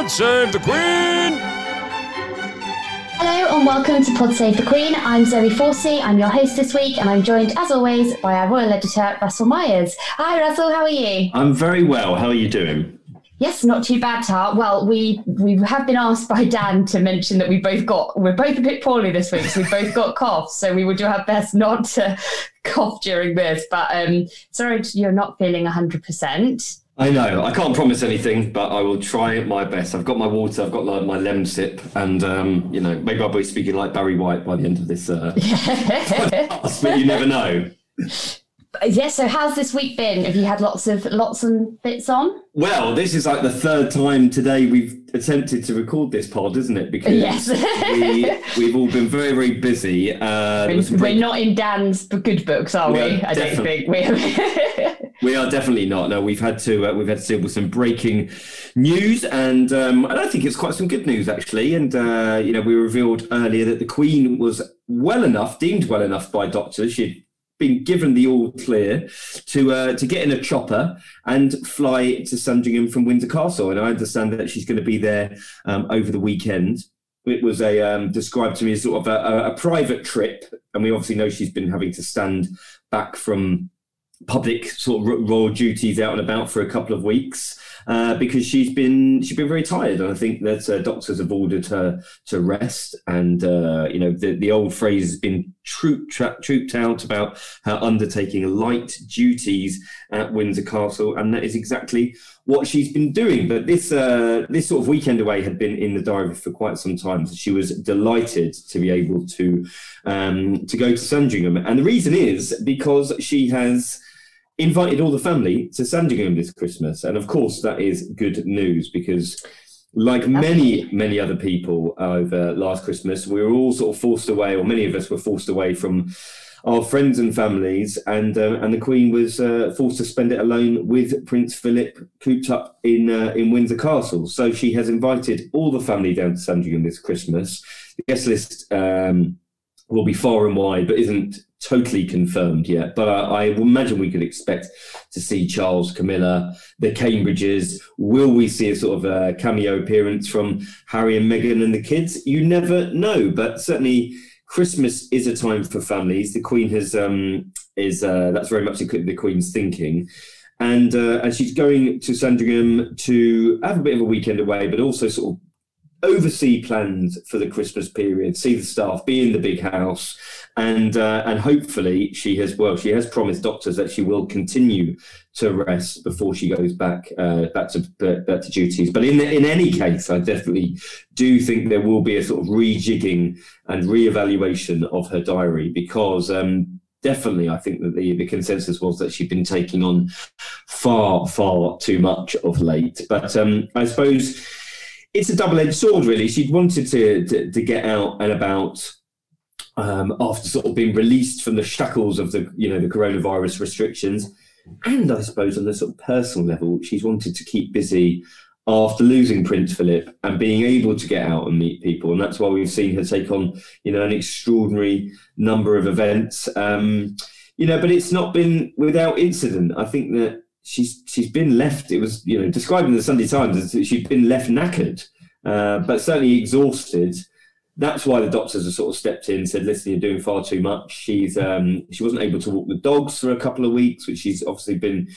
Pod Save the Queen! Hello and welcome to Pod Save the Queen. I'm Zoe Forsey. I'm your host this week, and I'm joined, as always, by our royal editor Russell Myers. Hi, Russell. How are you? I'm very well. How are you doing? Yes, not too bad, Tar. Well, we we have been asked by Dan to mention that we both got we're both a bit poorly this week, so we both got coughs. So we will do our best not to cough during this. But um, sorry, you're not feeling hundred percent. I know. I can't promise anything, but I will try my best. I've got my water. I've got like, my lemon sip, and um, you know, maybe I'll be speaking like Barry White by the end of this. Uh, podcast, but you never know. Yeah. So how's this week been? Have you had lots of lots and bits on? Well, this is like the third time today we've attempted to record this pod, isn't it? Because Yes. we, we've all been very, very busy. Uh, there was some We're break- not in Dan's good books, are we? We are I don't think we're. We are definitely not. No, we've had to uh, we've had to deal with some breaking news, and um, and I think it's quite some good news actually. And uh, you know, we revealed earlier that the Queen was well enough, deemed well enough by doctors. She'd been given the all clear to uh, to get in a chopper and fly to Sandringham from Windsor Castle. And I understand that she's going to be there um, over the weekend. It was a um, described to me as sort of a, a, a private trip, and we obviously know she's been having to stand back from public sort of royal duties out and about for a couple of weeks uh, because she's been she's been very tired. And I think that uh, doctors have ordered her to rest. And uh, you know the, the old phrase has been troop tra- trooped out about her undertaking light duties at Windsor Castle. And that is exactly what she's been doing. But this uh, this sort of weekend away had been in the diary for quite some time. So she was delighted to be able to um, to go to Sandringham. And the reason is because she has invited all the family to Sandringham this Christmas. And of course, that is good news because, like many, many other people over last Christmas, we were all sort of forced away, or many of us were forced away from our friends and families. And uh, and the Queen was uh, forced to spend it alone with Prince Philip, cooped up in uh, in Windsor Castle. So she has invited all the family down to Sandringham this Christmas. The guest list. Um, will be far and wide, but isn't totally confirmed yet. But I, imagine we could expect to see Charles, Camilla, the Cambridges. Will we see a sort of a cameo appearance from Harry and Meghan and the kids? You never know, but certainly. Christmas is a time for families. The Queen has um, is uh, that's very much the Queen's thinking, and uh, and she's going to Sandringham to have a bit of a weekend away, but also sort of oversee plans for the Christmas period, see the staff, be in the big house, and uh, and hopefully she has well she has promised doctors that she will continue to rest before she goes back uh, back to back to duties. But in in any case, I definitely do think there will be a sort of rejigging and reevaluation of her diary because. Um, Definitely, I think that the, the consensus was that she'd been taking on far, far too much of late. But um, I suppose it's a double-edged sword, really. She'd wanted to, to, to get out and about um, after sort of being released from the shackles of the, you know, the coronavirus restrictions, and I suppose on the sort of personal level, she's wanted to keep busy after losing Prince Philip and being able to get out and meet people, and that's why we've seen her take on, you know, an extraordinary number of events. Um, you know, but it's not been without incident. I think that she's she's been left. It was you know described in the Sunday Times as she'd been left knackered, uh, but certainly exhausted. That's why the doctors have sort of stepped in, and said, "Listen, you're doing far too much." She's um, she wasn't able to walk the dogs for a couple of weeks, which she's obviously been.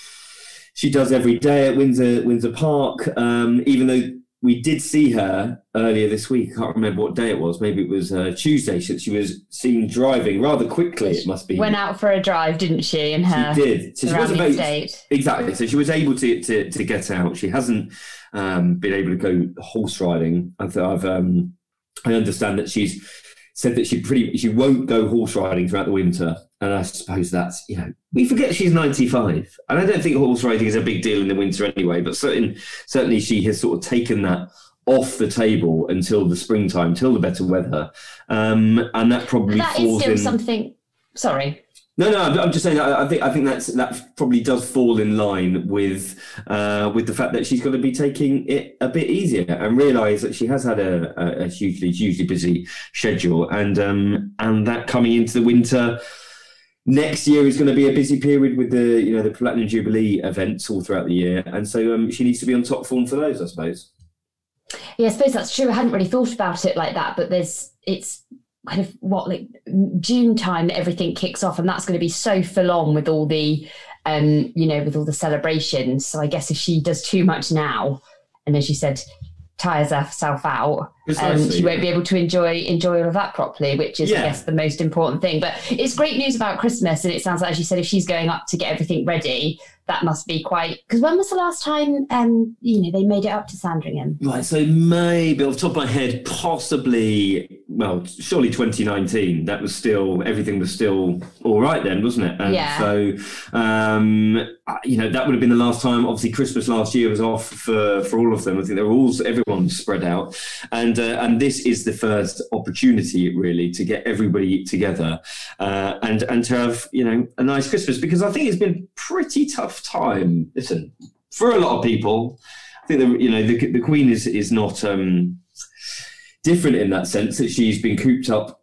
She does every day at Windsor Windsor Park, um, even though we did see her earlier this week. I can't remember what day it was. Maybe it was uh, Tuesday. She, she was seen driving rather quickly. It must be. Went out for a drive, didn't she? In her She did. So she was about, state. exactly. So she was able to, to to get out. She hasn't um, been able to go horse riding. I've, I've um, I understand that she's said that she pretty she won't go horse riding throughout the winter. And I suppose that's you know we forget she's ninety five, and I don't think horse riding is a big deal in the winter anyway. But certain, certainly she has sort of taken that off the table until the springtime, till the better weather, um, and that probably That is still in. something. Sorry. No, no, I'm, just saying. I, think I think that's that probably does fall in line with uh, with the fact that she's going to be taking it a bit easier and realise that she has had a, a, a hugely hugely busy schedule, and um, and that coming into the winter next year is going to be a busy period with the you know the platinum jubilee events all throughout the year, and so um, she needs to be on top form for those, I suppose. Yeah, I suppose that's true. I hadn't really thought about it like that, but there's it's kind of what like June time everything kicks off, and that's going to be so full on with all the um, you know, with all the celebrations. So I guess if she does too much now, and as you said, tires herself out, um, she won't be able to enjoy enjoy all of that properly, which is, yeah. I guess, the most important thing. But it's great news about Christmas, and it sounds like, as you said, if she's going up to get everything ready, that must be quite. Because when was the last time, um, you know, they made it up to Sandringham? Right, so maybe off the top of my head, possibly. Well, surely 2019. That was still everything was still all right then, wasn't it? And yeah. So, um, you know, that would have been the last time. Obviously, Christmas last year was off for for all of them. I think they were all everyone spread out, and uh, and this is the first opportunity really to get everybody together uh, and and to have you know a nice Christmas because I think it's been pretty tough time. Listen, for a lot of people, I think the you know the the Queen is is not um, different in that sense that she's been cooped up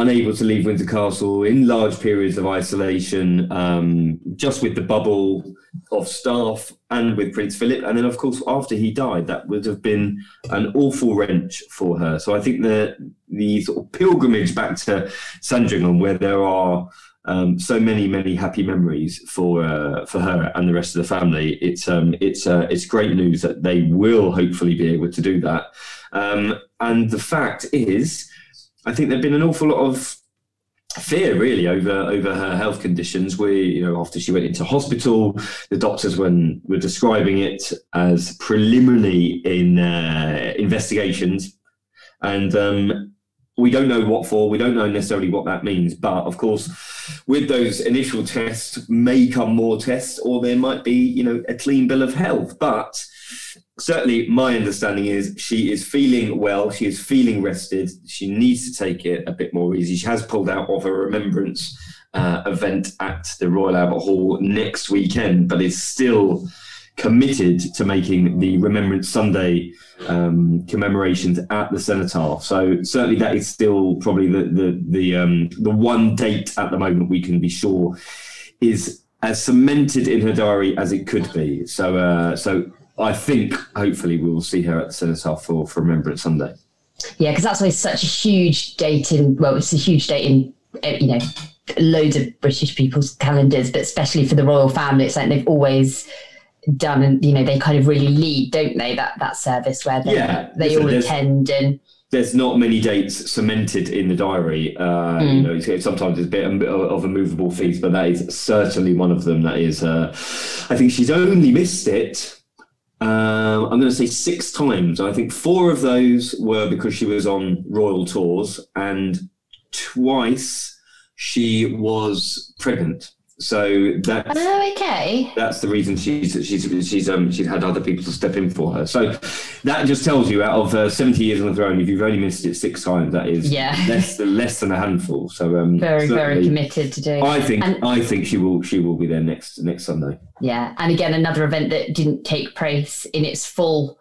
unable to leave Windsor Castle in large periods of isolation, um, just with the bubble of staff and with Prince Philip. And then, of course, after he died, that would have been an awful wrench for her. So I think the the sort of pilgrimage back to Sandringham, where there are um, so many, many happy memories for uh, for her and the rest of the family. It's um, it's uh, it's great news that they will hopefully be able to do that. Um, and the fact is I think there'd been an awful lot of fear really over over her health conditions. Where you know after she went into hospital the doctors when were describing it as preliminary in uh, investigations. And um, we don't know what for we don't know necessarily what that means but of course with those initial tests may come more tests or there might be you know a clean bill of health. But certainly my understanding is she is feeling well she is feeling rested she needs to take it a bit more easy. She has pulled out of a remembrance uh, event at the royal albert hall next weekend but is still committed to making the remembrance sunday um, commemorations at the cenotaph so certainly that is still probably the the the, um, the one date at the moment we can be sure is as cemented in her diary as it could be so uh, so I think hopefully we will see her at the Cenotaph for, for Remembrance Sunday. Yeah, because that's always such a huge date in, well, it's a huge date in, eh, you know, loads of British people's calendars, but especially for the royal family, it's like they've always done and, you know, they kind of really lead, don't they, that, that service where they, yeah, they all attend and there's not many dates cemented in the diary. Uh, mm. You know, sometimes it's a bit of a movable feast, but that is certainly one of them. That is, uh, I think she's only missed it um, I'm going to say six times. I think four of those were because she was on royal tours, and twice she was pregnant. So that's oh, okay. That's the reason she's she's she's um she's had other people to step in for her. So that just tells you, out of uh, seventy years on the throne, if you've only missed it six times, that is yeah. less than less than a handful. So um, very very committed to doing. I think and, I think she will she will be there next next Sunday. Yeah, and again another event that didn't take place in its full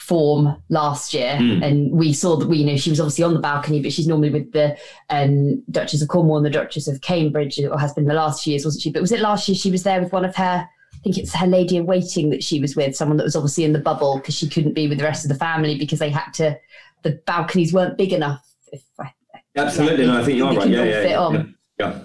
form last year. Mm. and we saw that we you know she was obviously on the balcony but she's normally with the um, duchess of cornwall and the duchess of cambridge or has been the last few years wasn't she? But was it last year she was there with one of her i think it's her lady in waiting that she was with someone that was obviously in the bubble because she couldn't be with the rest of the family because they had to the balconies weren't big enough if I, absolutely yeah, no, i think you're right. yeah yeah, yeah, yeah.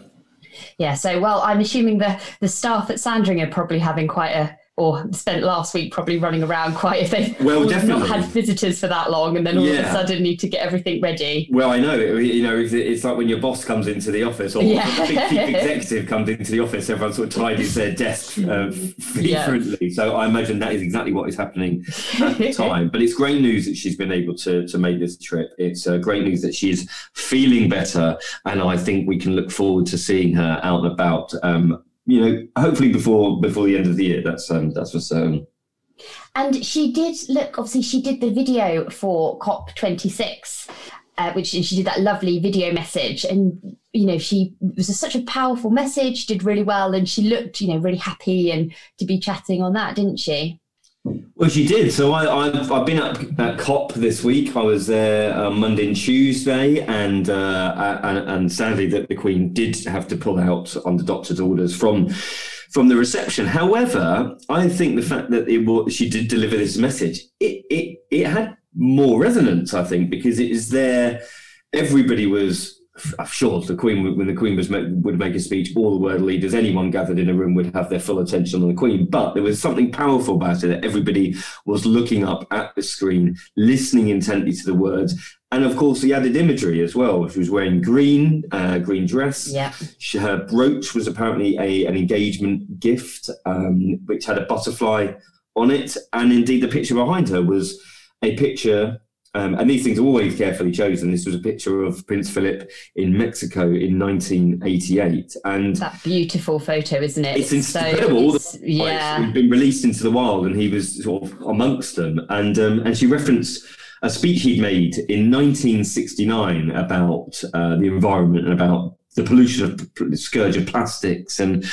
Yeah so well i'm assuming the the staff at sandringham are probably having quite a or spent last week probably running around quite if they've well, not had visitors for that long and then all yeah. of a sudden need to get everything ready. Well, I know, you know, it's like when your boss comes into the office or yeah. a big chief executive comes into the office, everyone sort of tidies their desk uh, frequently. Yeah. So I imagine that is exactly what is happening at the time. but it's great news that she's been able to, to make this trip. It's uh, great news that she's feeling better. And I think we can look forward to seeing her out and about um, you know, hopefully before before the end of the year. That's um, that's for certain. And she did look. Obviously, she did the video for COP twenty six, uh, which she did that lovely video message, and you know, she was a, such a powerful message. Did really well, and she looked, you know, really happy and to be chatting on that, didn't she? Well, she did. So I, have I've been at, at COP this week. I was there uh, Monday and Tuesday, and, uh, and and sadly that the Queen did have to pull out under doctor's orders from from the reception. However, I think the fact that it was, she did deliver this message, it, it it had more resonance, I think, because it is there. Everybody was I'm sure the Queen, when the Queen was would make a speech, all the world leaders, anyone gathered in a room would have their full attention on the Queen. But there was something powerful about it that everybody was looking up at the screen, listening intently to the words, and of course the added imagery as well. She was wearing green, uh, green dress. Yeah. She, her brooch was apparently a an engagement gift, um, which had a butterfly on it, and indeed the picture behind her was a picture um, and these things are always carefully chosen. This was a picture of Prince Philip in Mexico in 1988, and that beautiful photo, isn't it? It's incredible. So it's, yeah, it's been released into the wild, and he was sort of amongst them. And um, and she referenced a speech he'd made in 1969 about uh, the environment and about the pollution of the scourge of plastics and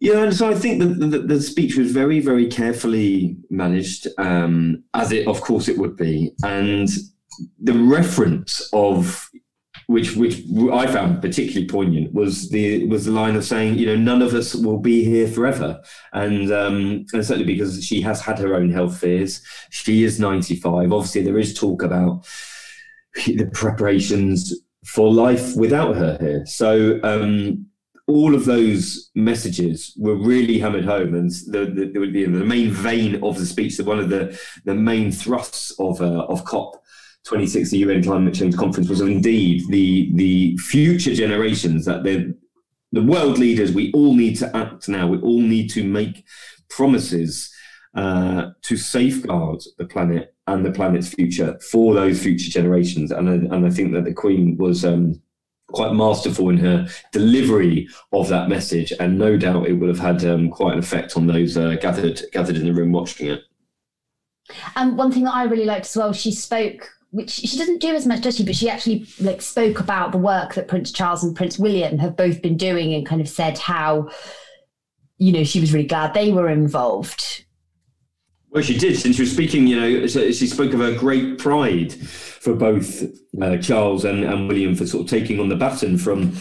yeah, and so I think the, the, the speech was very, very carefully managed, um, as it, of course, it would be, and the reference of which which I found particularly poignant was the was the line of saying, you know, none of us will be here forever, and um, and certainly because she has had her own health fears. She is ninety five. Obviously, there is talk about the preparations for life without her here. So um, all of those messages were really hammered home, and the the, the, the main vein of the speech, one of the the main thrusts of uh, of COP. 26, the UN Climate Change Conference, was indeed the the future generations that the the world leaders. We all need to act now. We all need to make promises uh, to safeguard the planet and the planet's future for those future generations. And and I think that the Queen was um, quite masterful in her delivery of that message, and no doubt it would have had um, quite an effect on those uh, gathered gathered in the room watching it. And one thing that I really liked as well, she spoke, which she doesn't do as much, does she? But she actually like spoke about the work that Prince Charles and Prince William have both been doing, and kind of said how, you know, she was really glad they were involved. Well, she did. Since she was speaking, you know, she spoke of her great pride for both uh, Charles and, and William for sort of taking on the baton from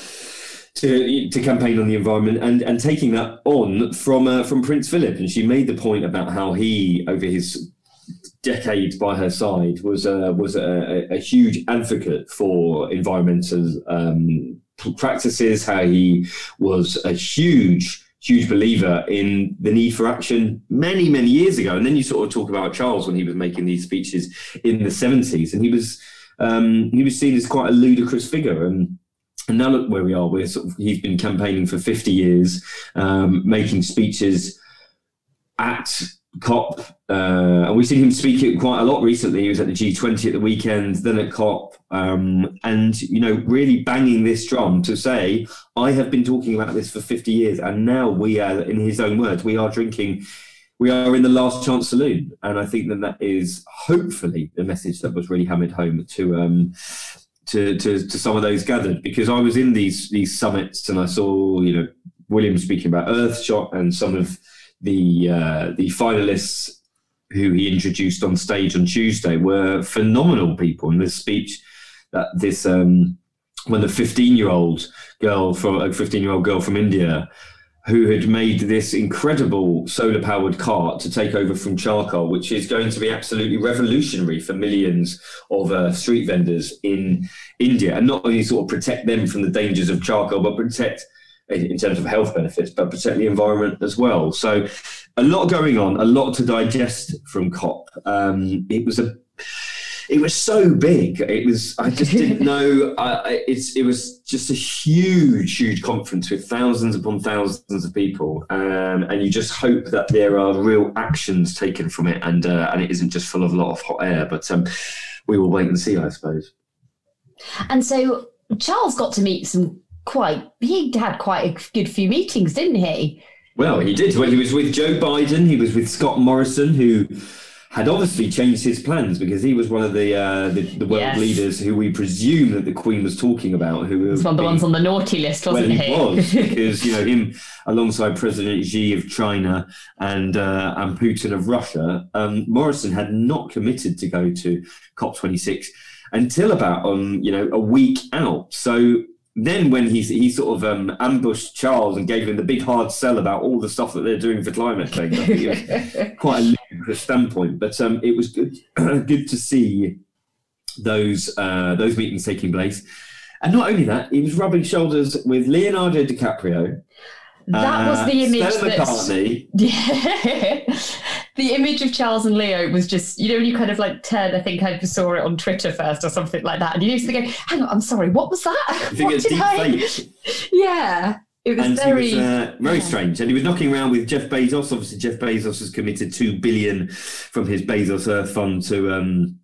to to campaign on the environment and and taking that on from uh, from Prince Philip. And she made the point about how he, over his decades by her side, was uh, was a, a, huge advocate for environmental um, practices. How he was a huge huge believer in the need for action many, many years ago. And then you sort of talk about Charles when he was making these speeches in the 70s, and he was um, he was seen as quite a ludicrous figure. And and now look where we are. We're sort of, he's been campaigning for 50 years, um, making speeches at COP, uh, and we've seen him speak it quite a lot recently. He was at the G20 at the weekend, then at COP, um, and you know, really banging this drum to say, "I have been talking about this for 50 years, and now we are." In his own words, we are drinking. We are in the last chance saloon, and I think that that is hopefully the message that was really hammered home to um, to, to, to some of those gathered because I was in these these summits and I saw you know William speaking about Earthshot and some of the uh, the finalists who he introduced on stage on Tuesday were phenomenal people. In this speech, that this um, when the 15 year old girl from a 15 year old girl from India who had made this incredible solar powered cart to take over from charcoal, which is going to be absolutely revolutionary for millions of uh, street vendors in India, and not only sort of protect them from the dangers of charcoal, but protect in terms of health benefits, but protect the environment as well. So, a lot going on, a lot to digest from COP. Um, it was a, it was so big. It was I just didn't know. I, it's it was just a huge, huge conference with thousands upon thousands of people, um, and you just hope that there are real actions taken from it, and uh, and it isn't just full of a lot of hot air. But um, we will wait and see, I suppose. And so Charles got to meet some quite he had quite a good few meetings, didn't he? Well, he did. When he was with Joe Biden, he was with Scott Morrison, who had obviously changed his plans because he was one of the uh, the, the, world yes. leaders who we presume that the Queen was talking about. Who was one of the ones on the naughty list, wasn't well, he? was because you know him alongside President Xi of China and uh, and Putin of Russia. Um, Morrison had not committed to go to COP26 until about um you know a week out. So then when he he sort of um, ambushed Charles and gave him the big hard sell about all the stuff that they're doing for climate change, I think it was quite a ludicrous standpoint. But um, it was good, good to see those uh, those meetings taking place. And not only that, he was rubbing shoulders with Leonardo DiCaprio. That was the uh, image Stella McCartney. Yeah. The image of Charles and Leo was just, you know, when you kind of like turn, I think I saw it on Twitter first or something like that. And you used to go, hang on, I'm sorry, what was that? Think What it's did deep I-" fake. Yeah. It was and very. was uh, very yeah. strange. And he was knocking around with Jeff Bezos. Obviously, Jeff Bezos has committed two billion from his Bezos Earth Fund to um,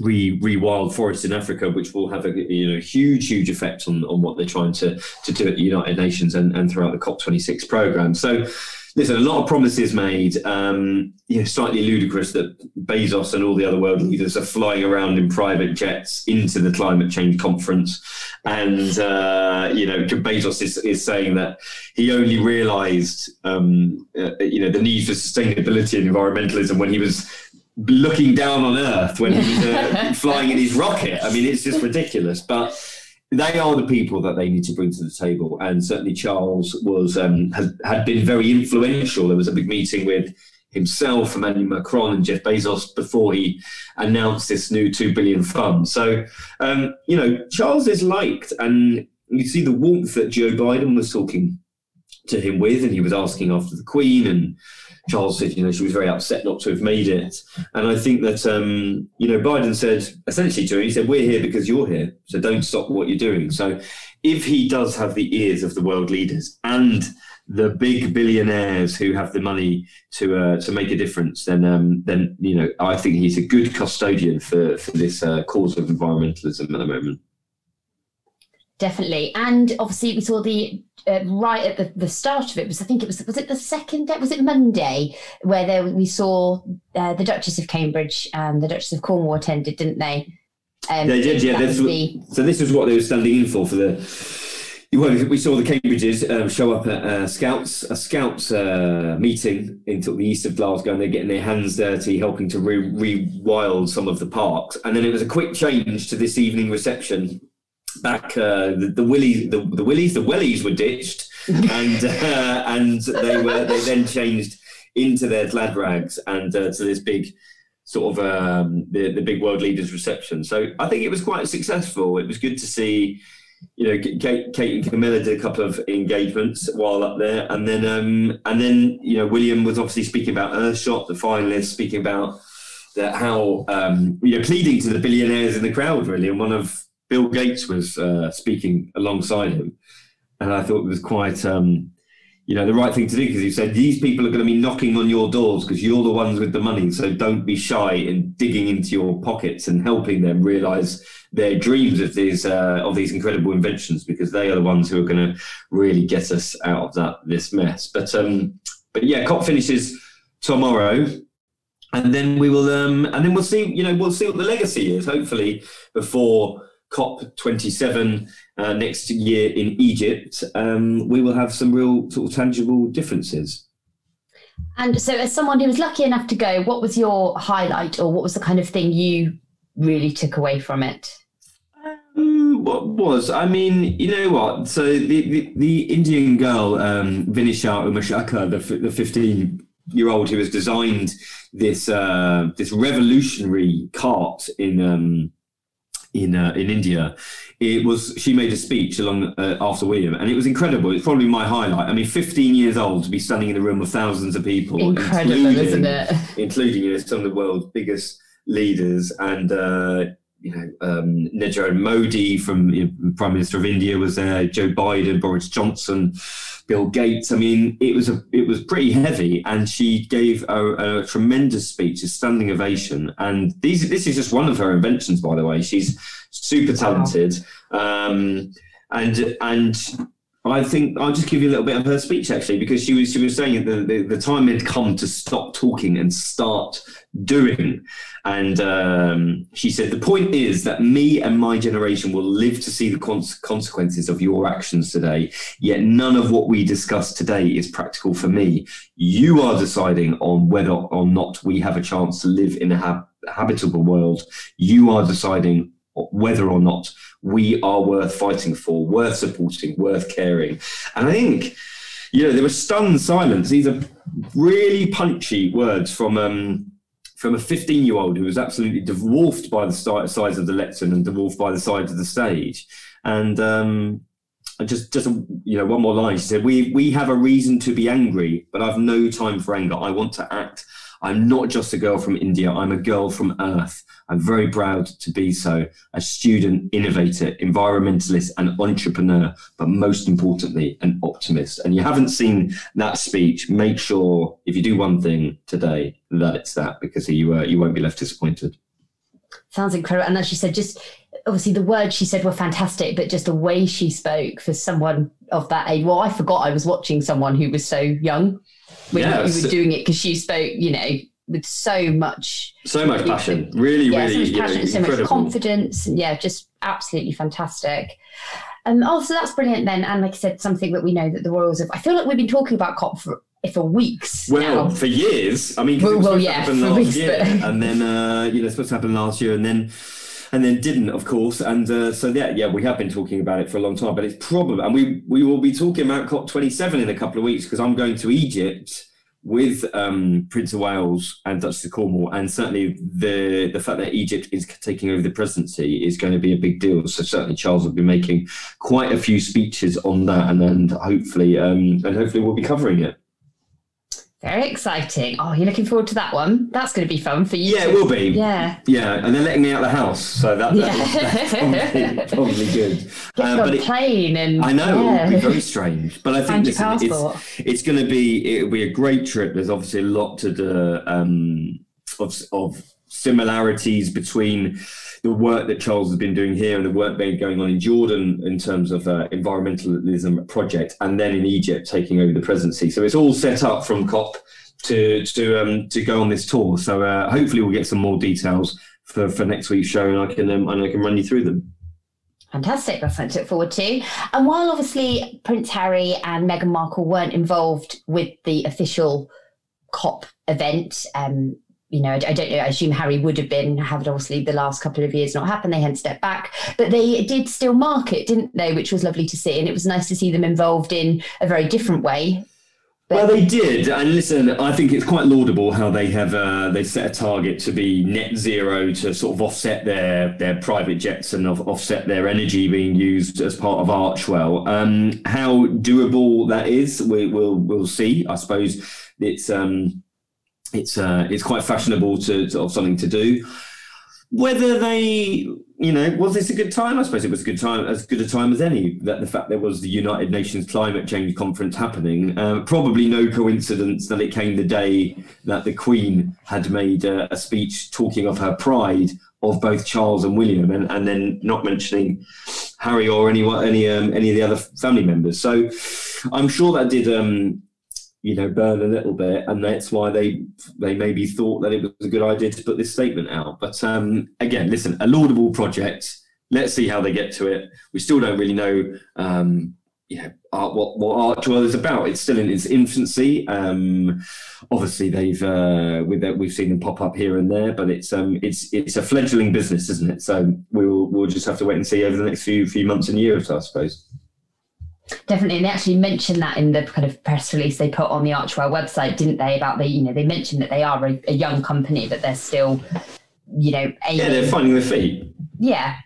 re rewild forests in Africa, which will have a you know huge, huge effect on, on what they're trying to to do at the United Nations and, and throughout the COP26 program. So. Listen, a lot of promises made. Um, you know, slightly ludicrous that Bezos and all the other world leaders are flying around in private jets into the climate change conference, and uh, you know, Bezos is, is saying that he only realised, um, uh, you know, the need for sustainability and environmentalism when he was looking down on Earth when he was uh, flying in his rocket. I mean, it's just ridiculous, but they are the people that they need to bring to the table. And certainly Charles was um, has, had been very influential. There was a big meeting with himself, Emmanuel Macron, and Jeff Bezos before he announced this new two billion fund. So um, you know, Charles is liked, and you see the warmth that Joe Biden was talking to him with, and he was asking after the Queen and. Charles said, you know, she was very upset not to have made it. And I think that, um, you know, Biden said essentially to her, he said, we're here because you're here. So don't stop what you're doing. So if he does have the ears of the world leaders and the big billionaires who have the money to uh, to make a difference, then um, then you know I think he's a good custodian for for this uh, cause of environmentalism at the moment. Definitely, and obviously we saw the uh, right at the, the start of it was I think it was was it the second day was it Monday where there we saw uh, the Duchess of Cambridge and the Duchess of Cornwall attended, didn't they? Um, They did, yeah. This the- so this is what they were standing in for for the. Well, we saw the Cambridges um, show up at uh, Scouts a Scouts uh, meeting in the east of Glasgow, and they're getting their hands dirty, helping to re- rewild some of the parks. And then it was a quick change to this evening reception. Back, uh, the, the willies, the, the willies, the wellies were ditched, and uh, and they were they then changed into their glad rags and uh, to this big sort of um, the the big world leaders reception. So I think it was quite successful. It was good to see. You know, Kate, Kate and Camilla did a couple of engagements while up there, and then um, and then you know William was obviously speaking about Earthshot, the finalists, speaking about that how um, you know pleading to the billionaires in the crowd really, and one of Bill Gates was uh, speaking alongside him, and I thought it was quite um, you know the right thing to do because he said these people are going to be knocking on your doors because you're the ones with the money, so don't be shy in digging into your pockets and helping them realize their dreams of these uh, of these incredible inventions because they are the ones who are going to really get us out of that this mess. But um, but yeah, COP finishes tomorrow and then we will um and then we'll see you know we'll see what the legacy is hopefully before cop 27 uh, next year in egypt um we will have some real sort of tangible differences And so, as someone who was lucky enough to go, what was your highlight, or what was the kind of thing you really took away from it? Um, what was? I mean, you know what? So the the, the Indian girl, um, Vinisha Umashankar, the the fifteen year old who has designed this uh, this revolutionary cart in um, in uh, in India. It was she made a speech along uh, after William, and it was incredible. It's probably my highlight. I mean, 15 years old to be standing in a room of thousands of people, Incredible, including- isn't it? including you know some of the world's biggest leaders and uh, you know um, Narendra Modi from you know, Prime Minister of India was there, Joe Biden, Boris Johnson, Bill Gates. I mean, it was a it was pretty heavy, and she gave a, a tremendous speech, a standing ovation. And these this is just one of her inventions, by the way. She's super talented, um, and and I think I'll just give you a little bit of her speech actually, because she was she was saying that the, the, the time had come to stop talking and start doing. And um, she said, The point is that me and my generation will live to see the cons- consequences of your actions today. Yet none of what we discuss today is practical for me. You are deciding on whether or not we have a chance to live in a hab- habitable world. You are deciding whether or not we are worth fighting for, worth supporting, worth caring. And I think, you know, there was stunned silence. These are really punchy words from um, from a 15 year old who was absolutely dwarfed by the size of the lectern and dwarfed by the size of the stage. And um, just just you know one more line. She said, "We we have a reason to be angry, but I've no time for anger. I want to act. I'm not just a girl from India. I'm a girl from Earth. I'm very proud to be so. A student, innovator, environmentalist, and entrepreneur, but most importantly, an optimist. And you haven't seen that speech. Make sure if you do one thing today that it's that, because you uh, you won't be left disappointed. Sounds incredible. And as she said, just obviously the words she said were fantastic, but just the way she spoke for someone of that age. Well, I forgot I was watching someone who was so young when yeah, you were doing it because she spoke, you know, with so much, so much passion. Really, yeah, really, so much passion, so much confidence. Yeah, just absolutely fantastic. Um, oh, so that's brilliant then. And like I said, something that we know that the Royals have. I feel like we've been talking about COP for for weeks. Well, now. for years. I mean, well, well yeah, for weeks, year, but... and then uh, you know, it's supposed to happen last year, and then and then didn't, of course. And uh, so yeah, yeah, we have been talking about it for a long time, but it's probably, and we we will be talking about COP27 in a couple of weeks because I'm going to Egypt with um, Prince of Wales and Duchess of Cornwall, and certainly the the fact that Egypt is taking over the presidency is going to be a big deal. So certainly Charles will be making quite a few speeches on that, and then hopefully um, and hopefully we'll be covering it. Very exciting. Oh, you're looking forward to that one. That's going to be fun for you. Yeah, it will be. Yeah. Yeah, and they're letting me out of the house, so that, yeah. that's, probably, probably, good. Get uh, on a plane and I know yeah. it'll be very strange, but I think listen, it's it's going to be it'll be a great trip. There's obviously a lot to the um, of of similarities between the work that Charles has been doing here and the work being going on in Jordan in terms of uh, environmentalism project, and then in Egypt taking over the presidency. So it's all set up from COP to to um, to go on this tour. So uh, hopefully we'll get some more details for, for next week's show, and I can um, and I can run you through them. Fantastic. That's something to look forward to. And while obviously Prince Harry and Meghan Markle weren't involved with the official COP event, um, you know, I, don't know. I assume Harry would have been, had obviously the last couple of years not happened. They had stepped back, but they did still mark it, didn't they? Which was lovely to see, and it was nice to see them involved in a very different way. Well, they did, and listen, I think it's quite laudable how they have uh, they set a target to be net zero to sort of offset their their private jets and offset their energy being used as part of Archewell. Um, how doable that is, we, will we'll see. I suppose it's. Um, it's uh, it's quite fashionable to, to have something to do. Whether they, you know, was this a good time? I suppose it was a good time, as good a time as any. That the fact there was the United Nations Climate Change Conference happening, uh, probably no coincidence that it came the day that the Queen had made a, a speech talking of her pride of both Charles and William, and, and then not mentioning Harry or any any um, any of the other family members. So I'm sure that did um, you know, burn a little bit, and that's why they they maybe thought that it was a good idea to put this statement out. But um, again, listen, a laudable project. Let's see how they get to it. We still don't really know, um, know, what what Archewell is about. It's still in its infancy. Um, obviously, they've uh, with we've seen them pop up here and there, but it's um, it's it's a fledgling business, isn't it? So we'll we'll just have to wait and see over the next few few months and years, I suppose. Definitely, and they actually mentioned that in the kind of press release they put on the Archewell website, didn't they? About the, you know, they mentioned that they are a, a young company, but they're still, you know, aiming, yeah, they're finding their feet. Yeah,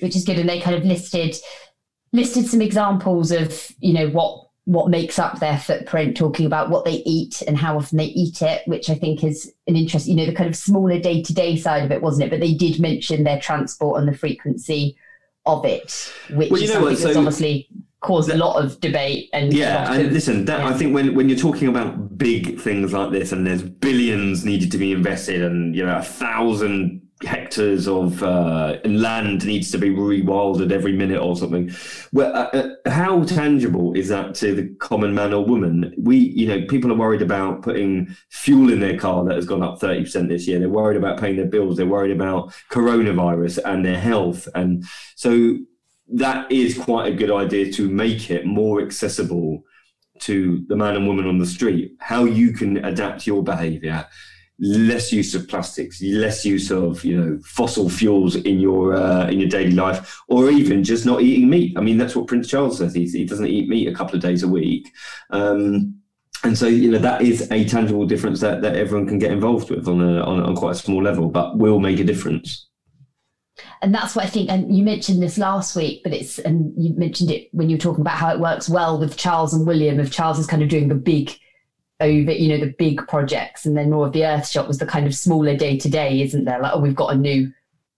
which is good, and they kind of listed listed some examples of, you know, what what makes up their footprint, talking about what they eat and how often they eat it, which I think is an interest, you know, the kind of smaller day to day side of it, wasn't it? But they did mention their transport and the frequency of it, which well, is something that's so, obviously caused a lot of debate and yeah and listen that yeah. i think when when you're talking about big things like this and there's billions needed to be invested and you know a thousand hectares of uh, land needs to be rewilded every minute or something. Well, uh, uh, how tangible is that to the common man or woman? We, you know, people are worried about putting fuel in their car that has gone up 30% this year. They're worried about paying their bills. They're worried about coronavirus and their health. And so that is quite a good idea to make it more accessible to the man and woman on the street. How you can adapt your behaviour, less use of plastics, less use of you know fossil fuels in your uh, in your daily life, or even just not eating meat. I mean, that's what Prince Charles says. He, he doesn't eat meat a couple of days a week. Um, and so you know that is a tangible difference that, that everyone can get involved with on a on, on quite a small level, but will make a difference. And that's what I think. And you mentioned this last week, but it's and you mentioned it when you were talking about how it works well with Charles and William. If Charles is kind of doing the big over, you know, the big projects, and then more of the Earthshot was the kind of smaller day to day, isn't there? Like, oh, we've got a new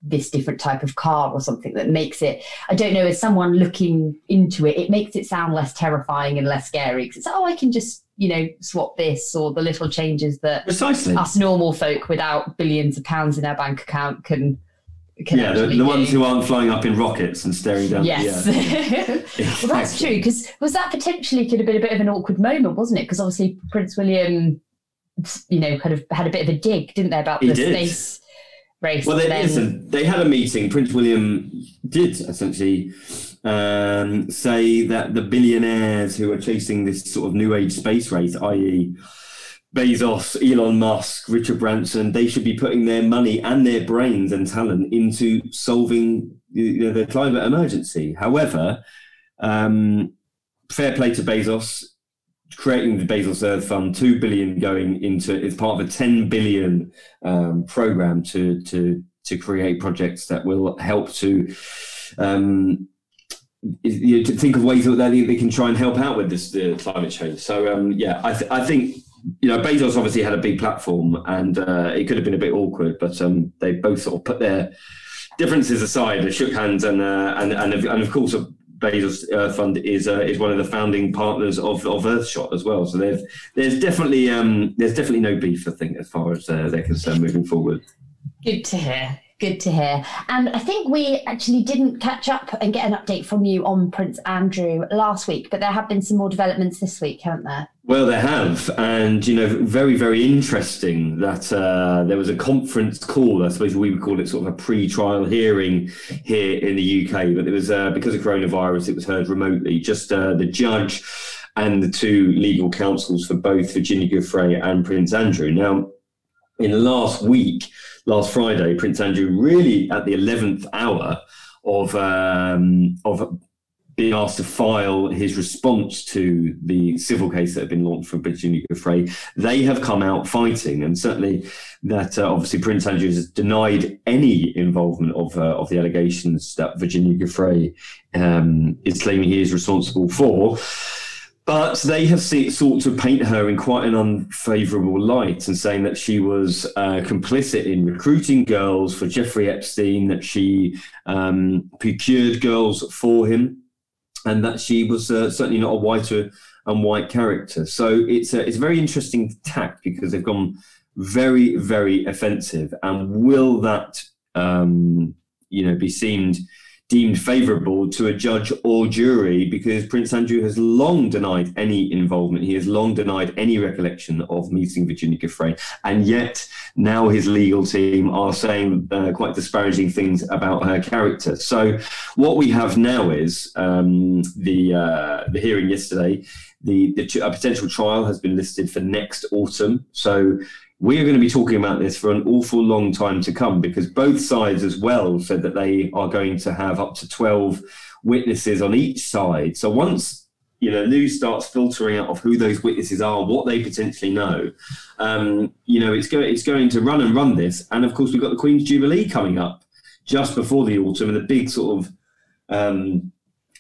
this different type of car or something that makes it i don't know as someone looking into it it makes it sound less terrifying and less scary because it's oh i can just you know swap this or the little changes that precisely us normal folk without billions of pounds in our bank account can yeah the, the ones who aren't flying up in rockets and staring down yes well that's true because was that potentially could have been a bit of an awkward moment wasn't it because obviously prince william you know kind of had a bit of a dig didn't they about he the did. space race. Well, they, then... listen, they had a meeting. Prince William did essentially um, say that the billionaires who are chasing this sort of new age space race, i.e., Bezos, Elon Musk, Richard Branson, they should be putting their money and their brains and talent into solving you know, the climate emergency. However, um, fair play to Bezos creating the Bezos Earth Fund, two billion going into it's part of a ten billion um, program to to to create projects that will help to. Um, you know, to think of ways that they, can try and help out with this the climate change. So um, yeah, I, th- I think you know Bezos obviously had a big platform and uh, it could have been a bit awkward, but um, they both sort of put their differences aside, they shook hands and uh, and and of, and of course Bezos Fund is uh, is one of the founding partners of, of Earthshot as well. So there's there's definitely um, there's definitely no beef I think as far as uh, they're concerned moving forward. Good to hear. Good to hear. And I think we actually didn't catch up and get an update from you on Prince Andrew last week, but there have been some more developments this week, haven't there? Well, there have, and you know, very, very interesting that uh, there was a conference call. I suppose we would call it sort of a pre-trial hearing here in the UK, but it was uh, because of coronavirus, it was heard remotely. Just uh, the judge and the two legal counsels for both Virginia Giuffre and Prince Andrew. Now, in last week, last Friday, Prince Andrew really at the eleventh hour of um, of being asked to file his response to the civil case that had been launched from Virginia Giuffre, they have come out fighting, and certainly that uh, obviously Prince Andrew has denied any involvement of uh, of the allegations that Virginia Giuffre um, is claiming he is responsible for. But they have sought to paint her in quite an unfavourable light and saying that she was uh, complicit in recruiting girls for Jeffrey Epstein, that she um, procured girls for him, and that she was uh, certainly not a whiter and white character. So it's a, it's a very interesting tack because they've gone very, very offensive. And will that, um, you know, be seen deemed favourable to a judge or jury because Prince Andrew has long denied any involvement. He has long denied any recollection of meeting Virginia Giuffre. And yet now his legal team are saying uh, quite disparaging things about her character. So what we have now is um, the, uh, the hearing yesterday. The, the a potential trial has been listed for next autumn. So we are going to be talking about this for an awful long time to come because both sides as well said that they are going to have up to 12 witnesses on each side. So once you know news starts filtering out of who those witnesses are, what they potentially know, um, you know it's going it's going to run and run this. And of course we've got the Queen's Jubilee coming up just before the autumn and the big sort of um,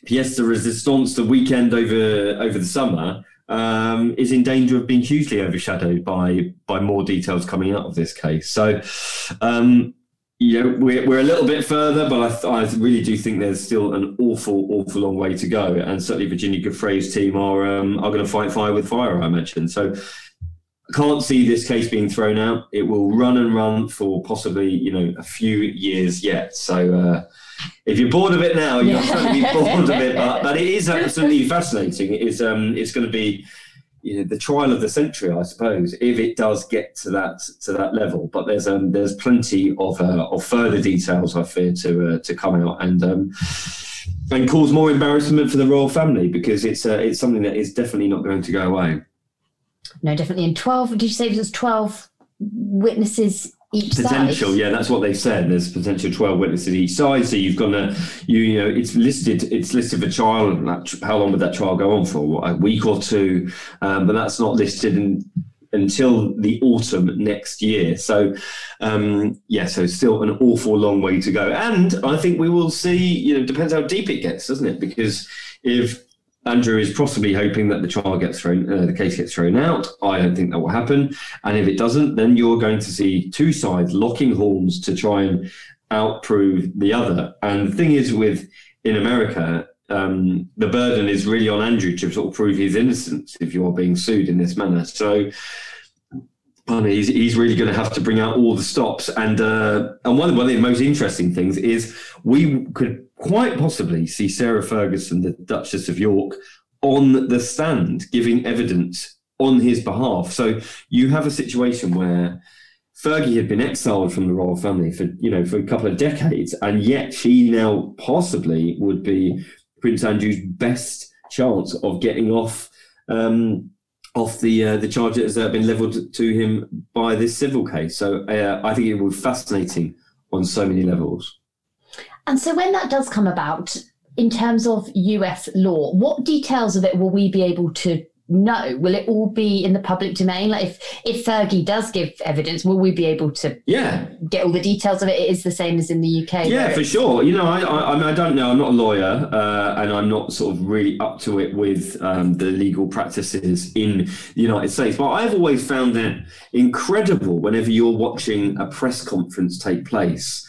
pièce de resistance, the weekend over over the summer um, is in danger of being hugely overshadowed by by more details coming out of this case. So, um, you know, we're, we're a little bit further, but I, I really do think there's still an awful, awful long way to go. And certainly, Virginia Giuffre's team are um, are going to fight fire with fire. I mentioned so. Can't see this case being thrown out. It will run and run for possibly, you know, a few years yet. So, uh, if you're bored of it now, you'll yeah. certainly be bored of it. But, but it is absolutely fascinating. It is um, it's going to be you know the trial of the century, I suppose, if it does get to that to that level. But there's um, there's plenty of uh, of further details I fear to uh, to come out and. Um, and cause more embarrassment for the royal family because it's uh, it's something that is definitely not going to go away. No, definitely. And twelve. Did you say it was twelve witnesses each potential side. yeah that's what they said. There's potential 12 witnesses each side so you've got to you, you know it's listed it's listed for trial how long would that trial go on for? What, a week or two um, but that's not listed in, until the autumn next year. So um, yeah so still an awful long way to go. And i think we will see you know depends how deep it gets doesn't it? Because if Andrew is possibly hoping that the trial gets thrown, uh, the case gets thrown out. I don't think that will happen. And if it doesn't, then you're going to see two sides locking horns to try and outprove the other. And the thing is, with in America, um, the burden is really on Andrew to sort of prove his innocence if you're being sued in this manner. So. He's, he's really going to have to bring out all the stops, and uh, and one, one of the most interesting things is we could quite possibly see Sarah Ferguson, the Duchess of York, on the stand giving evidence on his behalf. So you have a situation where Fergie had been exiled from the royal family for you know for a couple of decades, and yet she now possibly would be Prince Andrew's best chance of getting off um, off the uh, the charge that has been levelled to him by this civil case. So uh, I think it will be fascinating on so many levels. And so, when that does come about, in terms of US law, what details of it will we be able to know? Will it all be in the public domain? Like, if if Fergie does give evidence, will we be able to yeah get all the details of it? It is the same as in the UK. Yeah, for sure. You know, I, I, I mean, I don't know. I'm not a lawyer, uh, and I'm not sort of really up to it with um, the legal practices in the United States. But I've always found it incredible whenever you're watching a press conference take place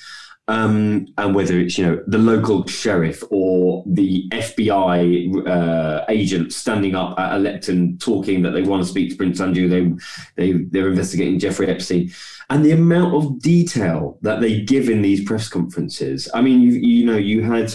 um, and whether it's you know the local sheriff or the FBI uh, agent standing up at a lectern talking that they want to speak to Prince Andrew, they they they're investigating Jeffrey Epstein, and the amount of detail that they give in these press conferences. I mean, you you know, you had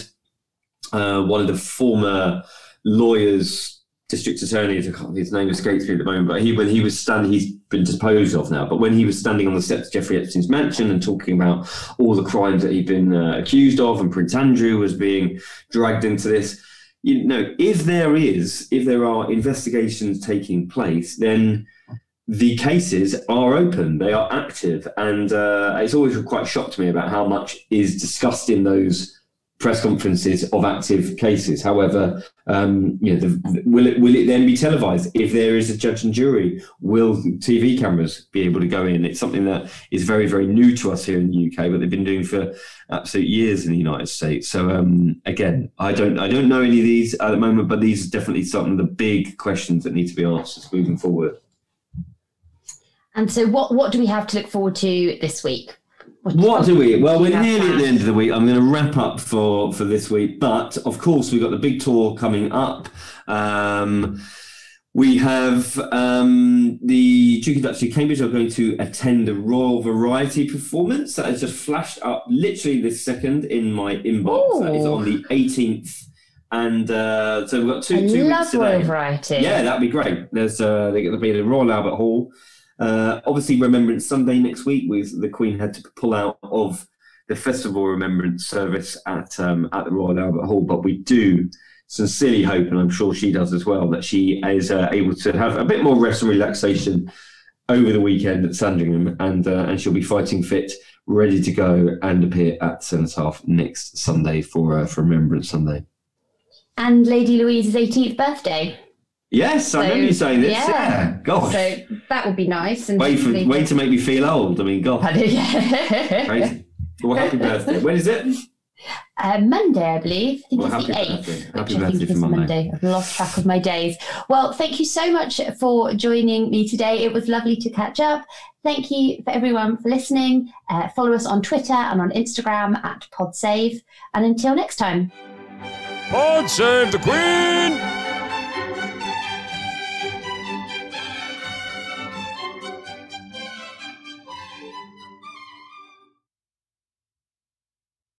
uh, one of the former lawyers district attorney, his name escapes me at the moment, but he when he was standing, he's been disposed of now. But when he was standing on the steps of Jeffrey Epstein's mansion and talking about all the crimes that he'd been uh, accused of, and Prince Andrew was being dragged into this, you know, if there is, if there are investigations taking place, then the cases are open, they are active, and uh, it's always quite shocked to me about how much is discussed in those press conferences of active cases. However, um, you know, the, will it will it then be televised? If there is a judge and jury, will TV cameras be able to go in? It's something that is very very new to us here in the UK, but they've been doing for absolute years in the United States. So um, again, I don't I don't know any of these at the moment, but these are definitely some of the big questions that need to be answered moving forward. And so, what what do we have to look forward to this week? What do we? Well, we're nearly at the end of the week. I'm going to wrap up for for this week, but of course we've got the big tour coming up. Um, we have um, the Duke and Duchess of Cambridge are going to attend the Royal Variety performance that has just flashed up literally this second in my inbox. Ooh. That is on the 18th. And uh, so we've got two, I two love weeks today. Royal Variety. Yeah, that'd be great. There's uh, they're going to be at the Royal Albert Hall. Uh, obviously, Remembrance Sunday next week, with the Queen had to pull out of the Festival Remembrance service at um, at the Royal Albert Hall, but we do sincerely hope, and I'm sure she does as well, that she is uh, able to have a bit more rest and relaxation over the weekend at Sandringham, and uh, and she'll be fighting fit, ready to go, and appear at Cenotaph next Sunday for uh, for Remembrance Sunday. And Lady Louise's 18th birthday. Yes, so, I remember you saying this. Yeah. yeah. Gosh. So that would be nice. And way, for, way to make me feel old. I mean, God. yeah. Crazy. Well, happy birthday. When is it? Uh, Monday, I believe. I think well, it's the 8th. Happy birthday for Monday. Monday. I've lost track of my days. Well, thank you so much for joining me today. It was lovely to catch up. Thank you for everyone for listening. Uh, follow us on Twitter and on Instagram at PodSave. And until next time. Pod Save the Queen!